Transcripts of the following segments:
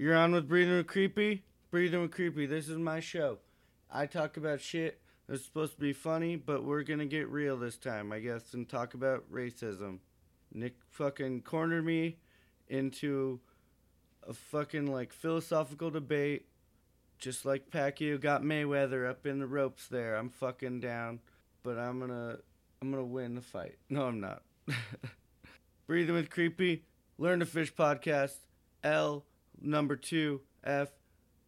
You're on with Breathing with Creepy? Breathing with Creepy. This is my show. I talk about shit that's supposed to be funny, but we're gonna get real this time, I guess, and talk about racism. Nick fucking cornered me into a fucking like philosophical debate, just like Pacquiao got Mayweather up in the ropes there. I'm fucking down, but I'm gonna I'm gonna win the fight. No, I'm not. Breathing with Creepy, Learn to Fish podcast, L number two F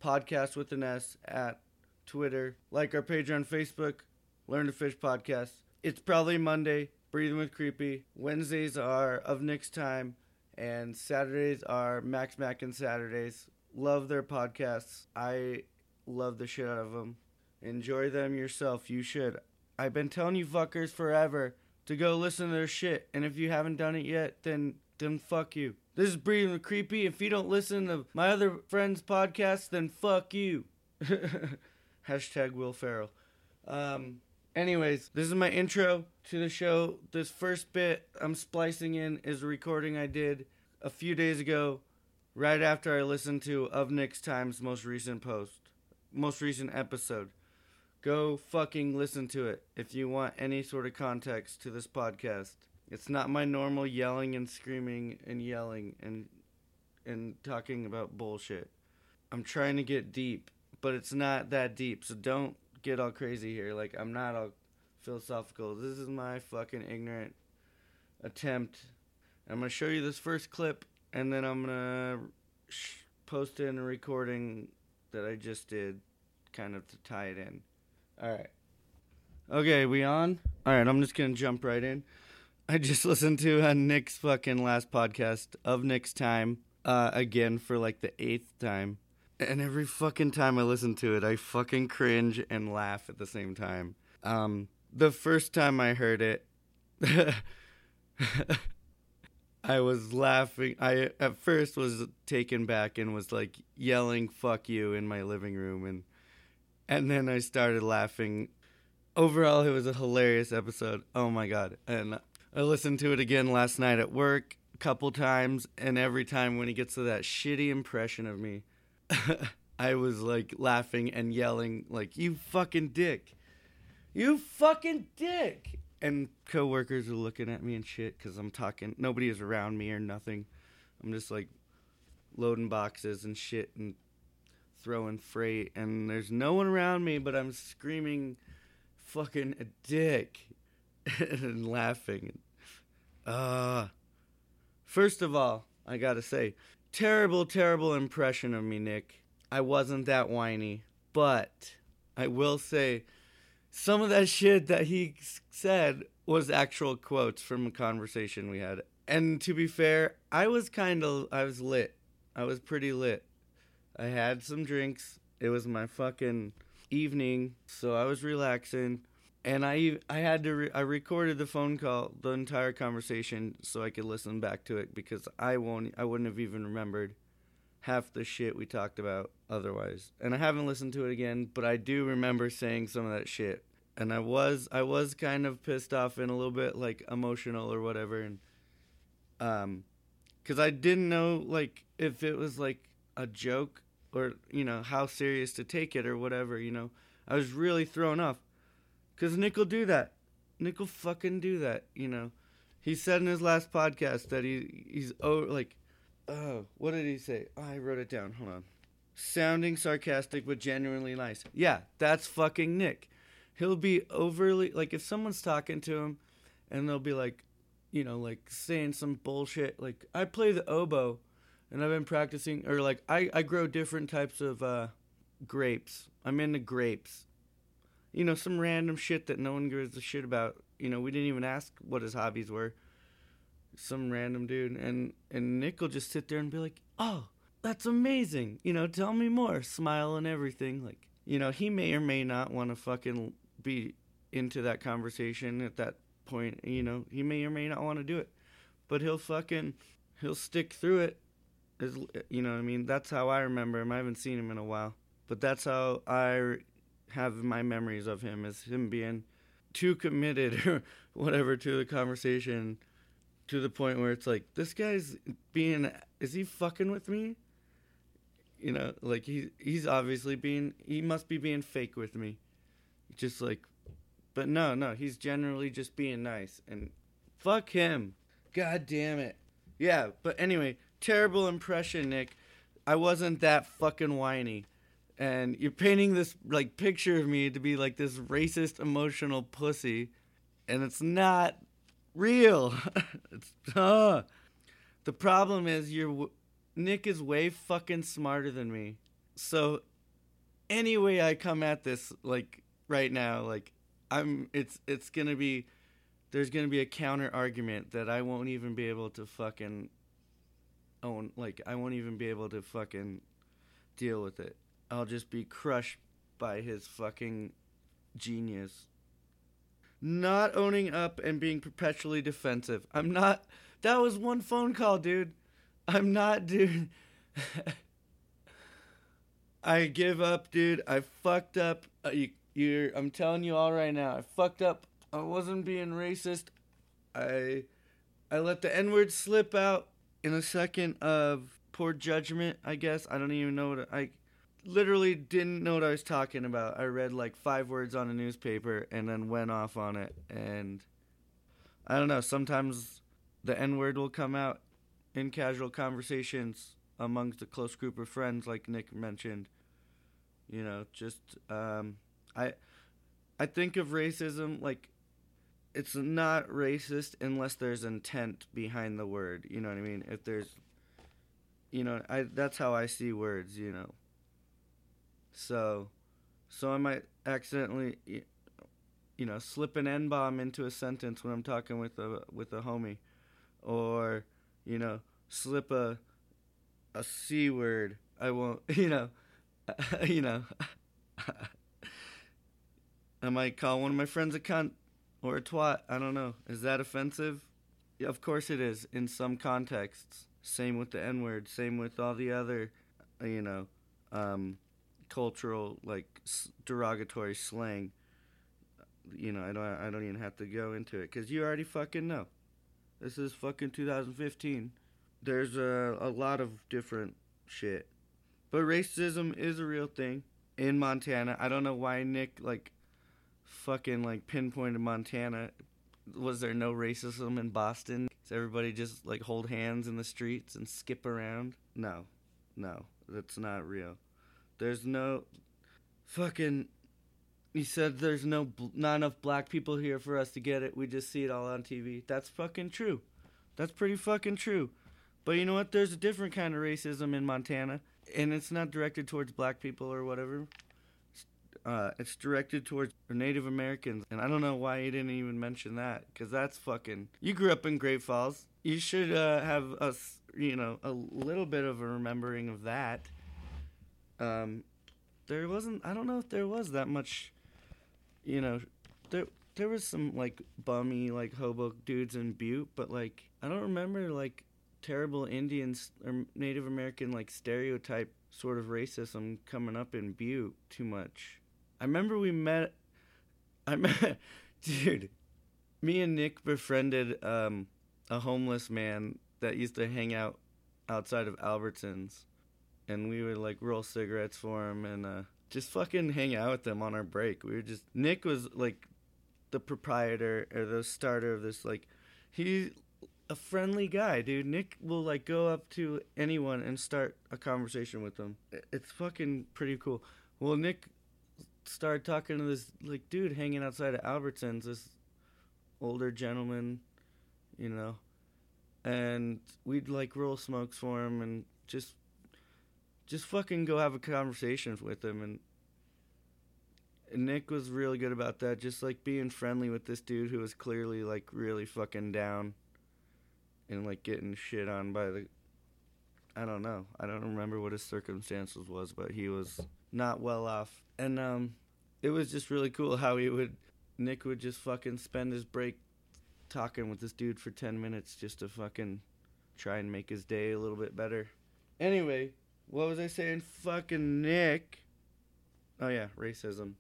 podcast with an S at Twitter. Like our page on Facebook, Learn to Fish podcast. It's probably Monday. Breathing with Creepy. Wednesdays are of Nick's time, and Saturdays are Max Mac and Saturdays. Love their podcasts. I love the shit out of them. Enjoy them yourself. You should. I've been telling you fuckers forever to go listen to their shit, and if you haven't done it yet, then then fuck you. This is Breathing with Creepy. If you don't listen to my other friends' podcasts, then fuck you. Hashtag Will Ferrell. Um, anyways, this is my intro to the show. This first bit I'm splicing in is a recording I did a few days ago, right after I listened to Of Nick's Time's most recent post, most recent episode. Go fucking listen to it if you want any sort of context to this podcast. It's not my normal yelling and screaming and yelling and and talking about bullshit. I'm trying to get deep, but it's not that deep. So don't get all crazy here. Like I'm not all philosophical. This is my fucking ignorant attempt. I'm gonna show you this first clip, and then I'm gonna sh- post in a recording that I just did, kind of to tie it in. All right. Okay, we on? All right, I'm just gonna jump right in. I just listened to uh, Nick's fucking last podcast of Nick's time uh, again for like the eighth time. And every fucking time I listen to it, I fucking cringe and laugh at the same time. Um, the first time I heard it, I was laughing. I at first was taken back and was like yelling "fuck you" in my living room, and and then I started laughing. Overall, it was a hilarious episode. Oh my god! And I listened to it again last night at work a couple times, and every time when he gets to that shitty impression of me, I was like laughing and yelling like "You fucking dick! You fucking dick!" And coworkers are looking at me and shit because I'm talking. Nobody is around me or nothing. I'm just like loading boxes and shit and throwing freight, and there's no one around me, but I'm screaming "fucking a dick" and laughing. Uh, first of all, I gotta say, terrible, terrible impression of me, Nick. I wasn't that whiny, but I will say some of that shit that he said was actual quotes from a conversation we had. And to be fair, I was kind of I was lit. I was pretty lit. I had some drinks. It was my fucking evening, so I was relaxing. And I I had to re- I recorded the phone call, the entire conversation, so I could listen back to it because I won't I wouldn't have even remembered half the shit we talked about otherwise. And I haven't listened to it again, but I do remember saying some of that shit. And I was I was kind of pissed off and a little bit like emotional or whatever and um cuz I didn't know like if it was like a joke or you know how serious to take it or whatever, you know. I was really thrown off cuz Nick will do that. Nick will fucking do that, you know. He said in his last podcast that he he's oh like oh, what did he say? Oh, I wrote it down. Hold on. Sounding sarcastic but genuinely nice. Yeah, that's fucking Nick. He'll be overly like if someone's talking to him and they'll be like, you know, like saying some bullshit like I play the oboe and I've been practicing or like I I grow different types of uh grapes. I'm into grapes. You know, some random shit that no one gives a shit about. You know, we didn't even ask what his hobbies were some random dude and and Nick will just sit there and be like, "Oh, that's amazing." You know, tell me more. Smile and everything like, you know, he may or may not want to fucking be into that conversation at that point, you know. He may or may not want to do it. But he'll fucking he'll stick through it. You know, I mean, that's how I remember him. I haven't seen him in a while, but that's how I have my memories of him as him being too committed or whatever to the conversation to the point where it's like this guy's being is he fucking with me you know, like he he's obviously being he must be being fake with me. Just like but no, no, he's generally just being nice and fuck him. God damn it. Yeah, but anyway, terrible impression, Nick. I wasn't that fucking whiny. And you're painting this like picture of me to be like this racist emotional pussy and it's not real. it's uh. The problem is you're Nick is way fucking smarter than me. So anyway I come at this like right now like I'm it's it's to be there's to be a counter argument that I won't even be able to fucking own like I won't even be able to fucking deal with it. I'll just be crushed by his fucking genius. Not owning up and being perpetually defensive. I'm not that was one phone call, dude. I'm not, dude. I give up, dude. I fucked up. Uh, you, you're. I'm telling you all right now. I fucked up. I wasn't being racist. I, I let the N word slip out in a second of poor judgment. I guess I don't even know what I. Literally didn't know what I was talking about. I read like five words on a newspaper and then went off on it. And I don't know. Sometimes the N word will come out in casual conversations amongst a close group of friends, like Nick mentioned. You know, just um, I I think of racism like it's not racist unless there's intent behind the word. You know what I mean? If there's, you know, I that's how I see words. You know. So, so I might accidentally, you know, slip an n bomb into a sentence when I'm talking with a with a homie, or you know, slip a a c word. I won't, you know, you know. I might call one of my friends a cunt or a twat. I don't know. Is that offensive? Yeah, of course it is in some contexts. Same with the N word. Same with all the other, you know, um, cultural like derogatory slang. You know, I don't. I don't even have to go into it because you already fucking know. This is fucking 2015. There's a, a lot of different shit. But racism is a real thing in Montana. I don't know why Nick like fucking like pinpointed Montana. Was there no racism in Boston? Does everybody just like hold hands in the streets and skip around? No. No. That's not real. There's no fucking he said there's no not enough black people here for us to get it. We just see it all on TV. That's fucking true. That's pretty fucking true. But you know what? There's a different kind of racism in Montana, and it's not directed towards black people or whatever. Uh, it's directed towards Native Americans, and I don't know why you didn't even mention that, because that's fucking. You grew up in Great Falls. You should uh, have us, you know, a little bit of a remembering of that. Um, there wasn't. I don't know if there was that much you know, there there was some like bummy like hobo dudes in Butte, but like I don't remember like terrible Indians or Native American like stereotype sort of racism coming up in Butte too much. I remember we met. I met, dude. Me and Nick befriended um, a homeless man that used to hang out outside of Albertsons, and we would like roll cigarettes for him and. uh just fucking hang out with them on our break. We were just Nick was like the proprietor or the starter of this like he a friendly guy, dude. Nick will like go up to anyone and start a conversation with them. It's fucking pretty cool. Well, Nick started talking to this like dude hanging outside of Albertsons, this older gentleman, you know, and we'd like roll smokes for him and just just fucking go have a conversation with him and, and Nick was really good about that just like being friendly with this dude who was clearly like really fucking down and like getting shit on by the I don't know. I don't remember what his circumstances was, but he was not well off. And um it was just really cool how he would Nick would just fucking spend his break talking with this dude for 10 minutes just to fucking try and make his day a little bit better. Anyway, what was I saying? Fucking Nick. Oh yeah, racism.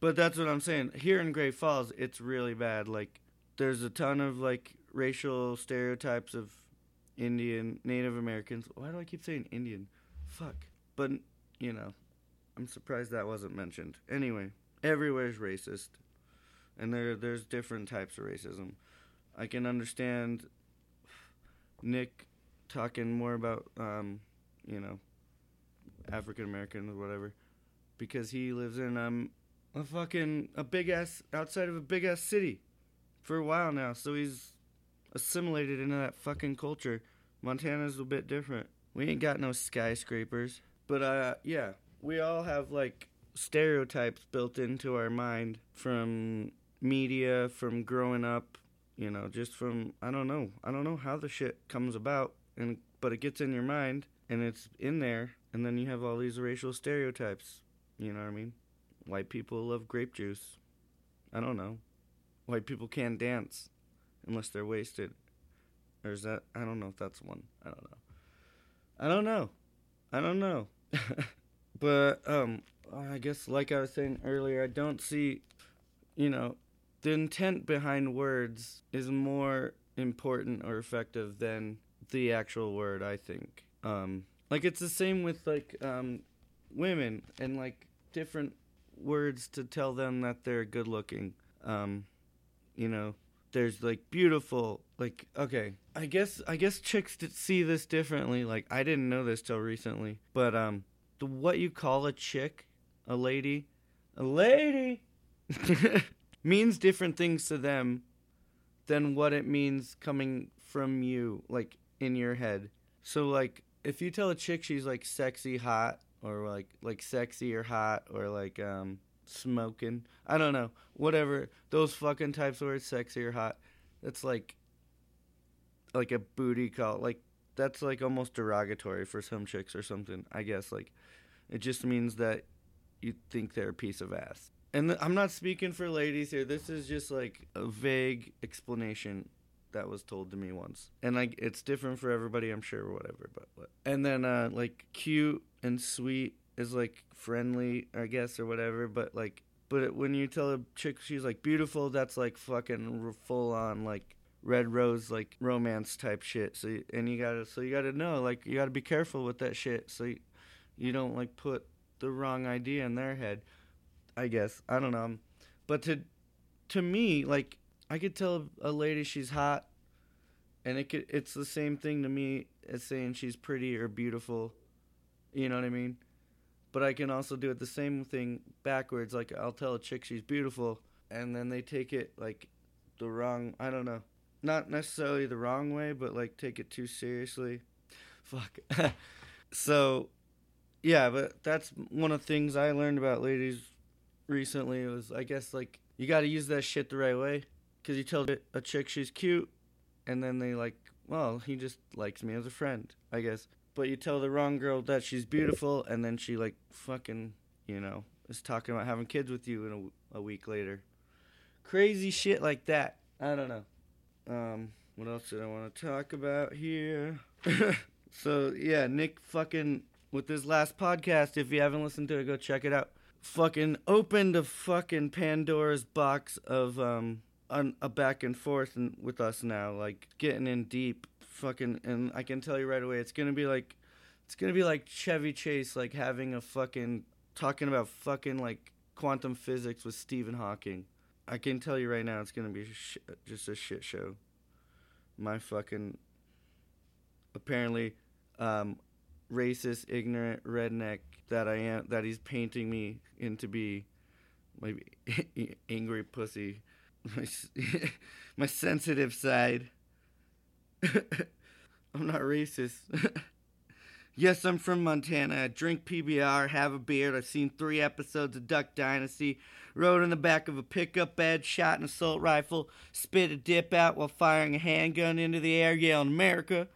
But that's what I'm saying. Here in Great Falls, it's really bad. Like, there's a ton of like racial stereotypes of Indian, Native Americans. Why do I keep saying Indian? Fuck. but you know, I'm surprised that wasn't mentioned. Anyway, everywhere's racist, and there there's different types of racism. I can understand Nick talking more about um, you know, African American or whatever, because he lives in um a fucking a big ass outside of a big ass city for a while now, so he's assimilated into that fucking culture. Montana's a bit different. We ain't got no skyscrapers, but uh yeah, we all have like stereotypes built into our mind from media, from growing up, you know, just from I don't know. I don't know how the shit comes about and but it gets in your mind and it's in there and then you have all these racial stereotypes. You know what I mean? White people love grape juice. I don't know. White people can't dance unless they're wasted. Or is that I don't know if that's one. I don't know. I don't know. I don't know. but um I guess like I was saying earlier, I don't see you know, the intent behind words is more important or effective than the actual word, I think. Um like it's the same with like um women and like different words to tell them that they're good looking. Um you know, there's like beautiful like okay i guess i guess chicks see this differently like i didn't know this till recently but um the what you call a chick a lady a lady means different things to them than what it means coming from you like in your head so like if you tell a chick she's like sexy hot or like like sexy or hot or like um smoking. I don't know. Whatever. Those fucking types of words, sexy or hot. That's like like a booty call. Like that's like almost derogatory for some chicks or something. I guess like it just means that you think they're a piece of ass. And th- I'm not speaking for ladies here. This is just like a vague explanation that was told to me once. And like it's different for everybody, I'm sure, whatever. But, but. and then uh, like cute and sweet is like friendly, I guess, or whatever. But like, but it, when you tell a chick she's like beautiful, that's like fucking full on like red rose like romance type shit. So you, and you gotta so you gotta know like you gotta be careful with that shit. So you, you don't like put the wrong idea in their head. I guess I don't know, but to to me like I could tell a lady she's hot, and it could it's the same thing to me as saying she's pretty or beautiful. You know what I mean? but I can also do it the same thing backwards. Like I'll tell a chick she's beautiful, and then they take it like the wrong. I don't know, not necessarily the wrong way, but like take it too seriously. Fuck. so, yeah, but that's one of the things I learned about ladies recently. Was I guess like you got to use that shit the right way, because you tell a chick she's cute, and then they like, well, he just likes me as a friend. I guess but you tell the wrong girl that she's beautiful, and then she like fucking, you know, is talking about having kids with you in a, a week later. Crazy shit like that. I don't know. Um, what else did I want to talk about here? so yeah, Nick fucking with his last podcast. If you haven't listened to it, go check it out. Fucking opened a fucking Pandora's box of um a back and forth and with us now, like getting in deep fucking and I can tell you right away it's gonna be like it's gonna be like Chevy Chase like having a fucking talking about fucking like quantum physics with Stephen Hawking. I can tell you right now it's gonna be sh- just a shit show. My fucking apparently um, racist, ignorant redneck that I am that he's painting me into be maybe angry pussy, my my sensitive side. I'm not racist. yes, I'm from Montana. I drink PBR, have a beard. I've seen three episodes of Duck Dynasty. Rode in the back of a pickup bed, shot an assault rifle, spit a dip out while firing a handgun into the air, yelling America.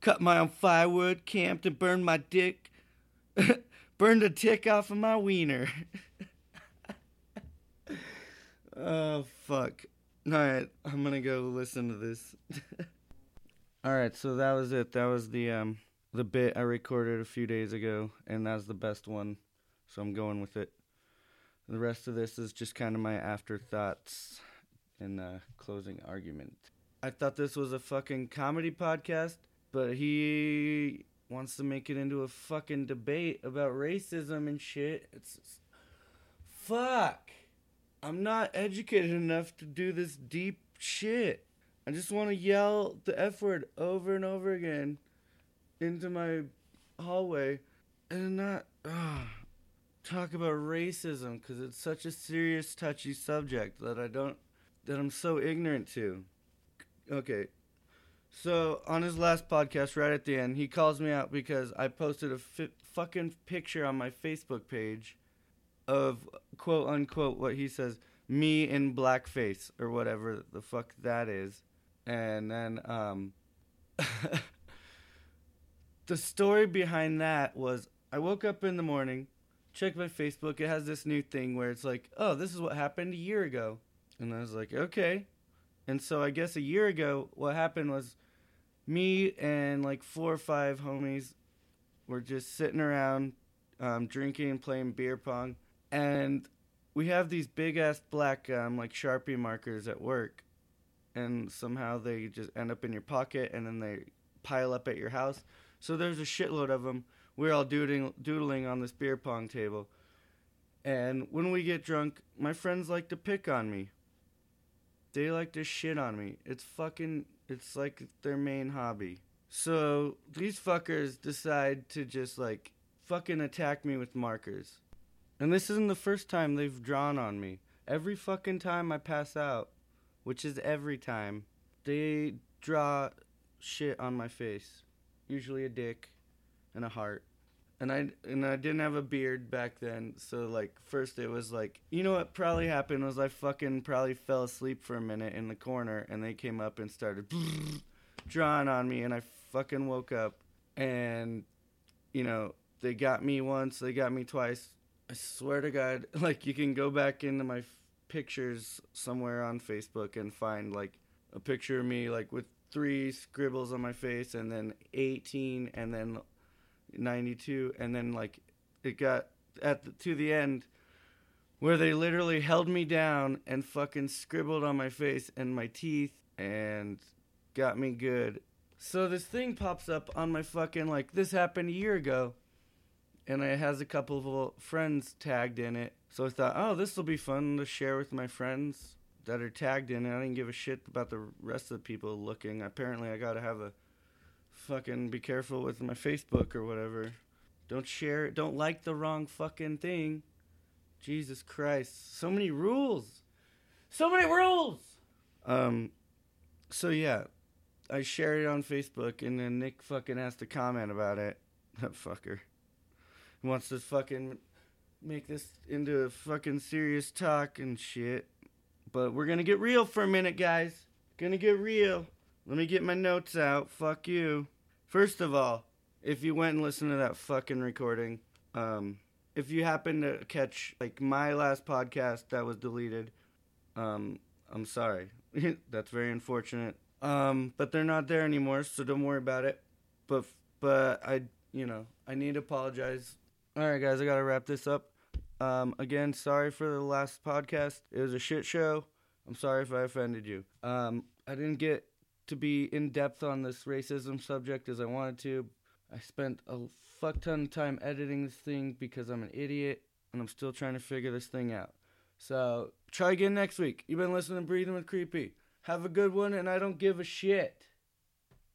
Cut my own firewood, camped and burned my dick. burned a tick off of my wiener. Oh, fuck. Alright, I'm gonna go listen to this. Alright, so that was it. That was the um the bit I recorded a few days ago, and that's the best one. So I'm going with it. The rest of this is just kind of my afterthoughts and uh, closing argument. I thought this was a fucking comedy podcast, but he wants to make it into a fucking debate about racism and shit. It's fuck. I'm not educated enough to do this deep shit. I just want to yell the F word over and over again into my hallway and not uh, talk about racism because it's such a serious, touchy subject that I don't, that I'm so ignorant to. Okay. So on his last podcast, right at the end, he calls me out because I posted a fi- fucking picture on my Facebook page of quote unquote what he says me in blackface or whatever the fuck that is and then um the story behind that was I woke up in the morning, checked my Facebook, it has this new thing where it's like, "Oh, this is what happened a year ago." And I was like, "Okay." And so I guess a year ago what happened was me and like four or five homies were just sitting around um, drinking and playing beer pong and we have these big ass black um, like sharpie markers at work. And somehow they just end up in your pocket and then they pile up at your house. So there's a shitload of them we're all doodling, doodling on this beer pong table. And when we get drunk my friends like to pick on me. They like to shit on me. It's fucking it's like their main hobby. So these fuckers decide to just like fucking attack me with markers and this isn't the first time they've drawn on me. Every fucking time I pass out, which is every time, they draw shit on my face. Usually a dick and a heart. And I and I didn't have a beard back then, so like first it was like you know what probably happened was I fucking probably fell asleep for a minute in the corner and they came up and started drawing on me and I fucking woke up and you know they got me once, they got me twice, I swear to God, like you can go back into my f- pictures somewhere on Facebook and find like a picture of me like with three scribbles on my face and then 18 and then 92 and then like it got at the, to the end where they literally held me down and fucking scribbled on my face and my teeth and got me good. So this thing pops up on my fucking like this happened a year ago and it has a couple of friends tagged in it. So I thought, oh, this will be fun to share with my friends that are tagged in it. I didn't give a shit about the rest of the people looking. Apparently, I gotta have a fucking be careful with my Facebook or whatever. Don't share. Don't like the wrong fucking thing. Jesus Christ. So many rules. So many rules. Um, so yeah, I shared it on Facebook, and then Nick fucking has to comment about it. That fucker wants to fucking make this into a fucking serious talk and shit. But we're gonna get real for a minute, guys. Gonna get real. Let me get my notes out. Fuck you. First of all, if you went and listened to that fucking recording, um, if you happen to catch like my last podcast that was deleted, um, I'm sorry. That's very unfortunate. Um, but they're not there anymore, so don't worry about it. But but I, you know, I need to apologize all right, guys, I got to wrap this up. Um, again, sorry for the last podcast. It was a shit show. I'm sorry if I offended you. Um, I didn't get to be in depth on this racism subject as I wanted to. I spent a fuck ton of time editing this thing because I'm an idiot and I'm still trying to figure this thing out. So try again next week. You've been listening to Breathing with Creepy. Have a good one, and I don't give a shit.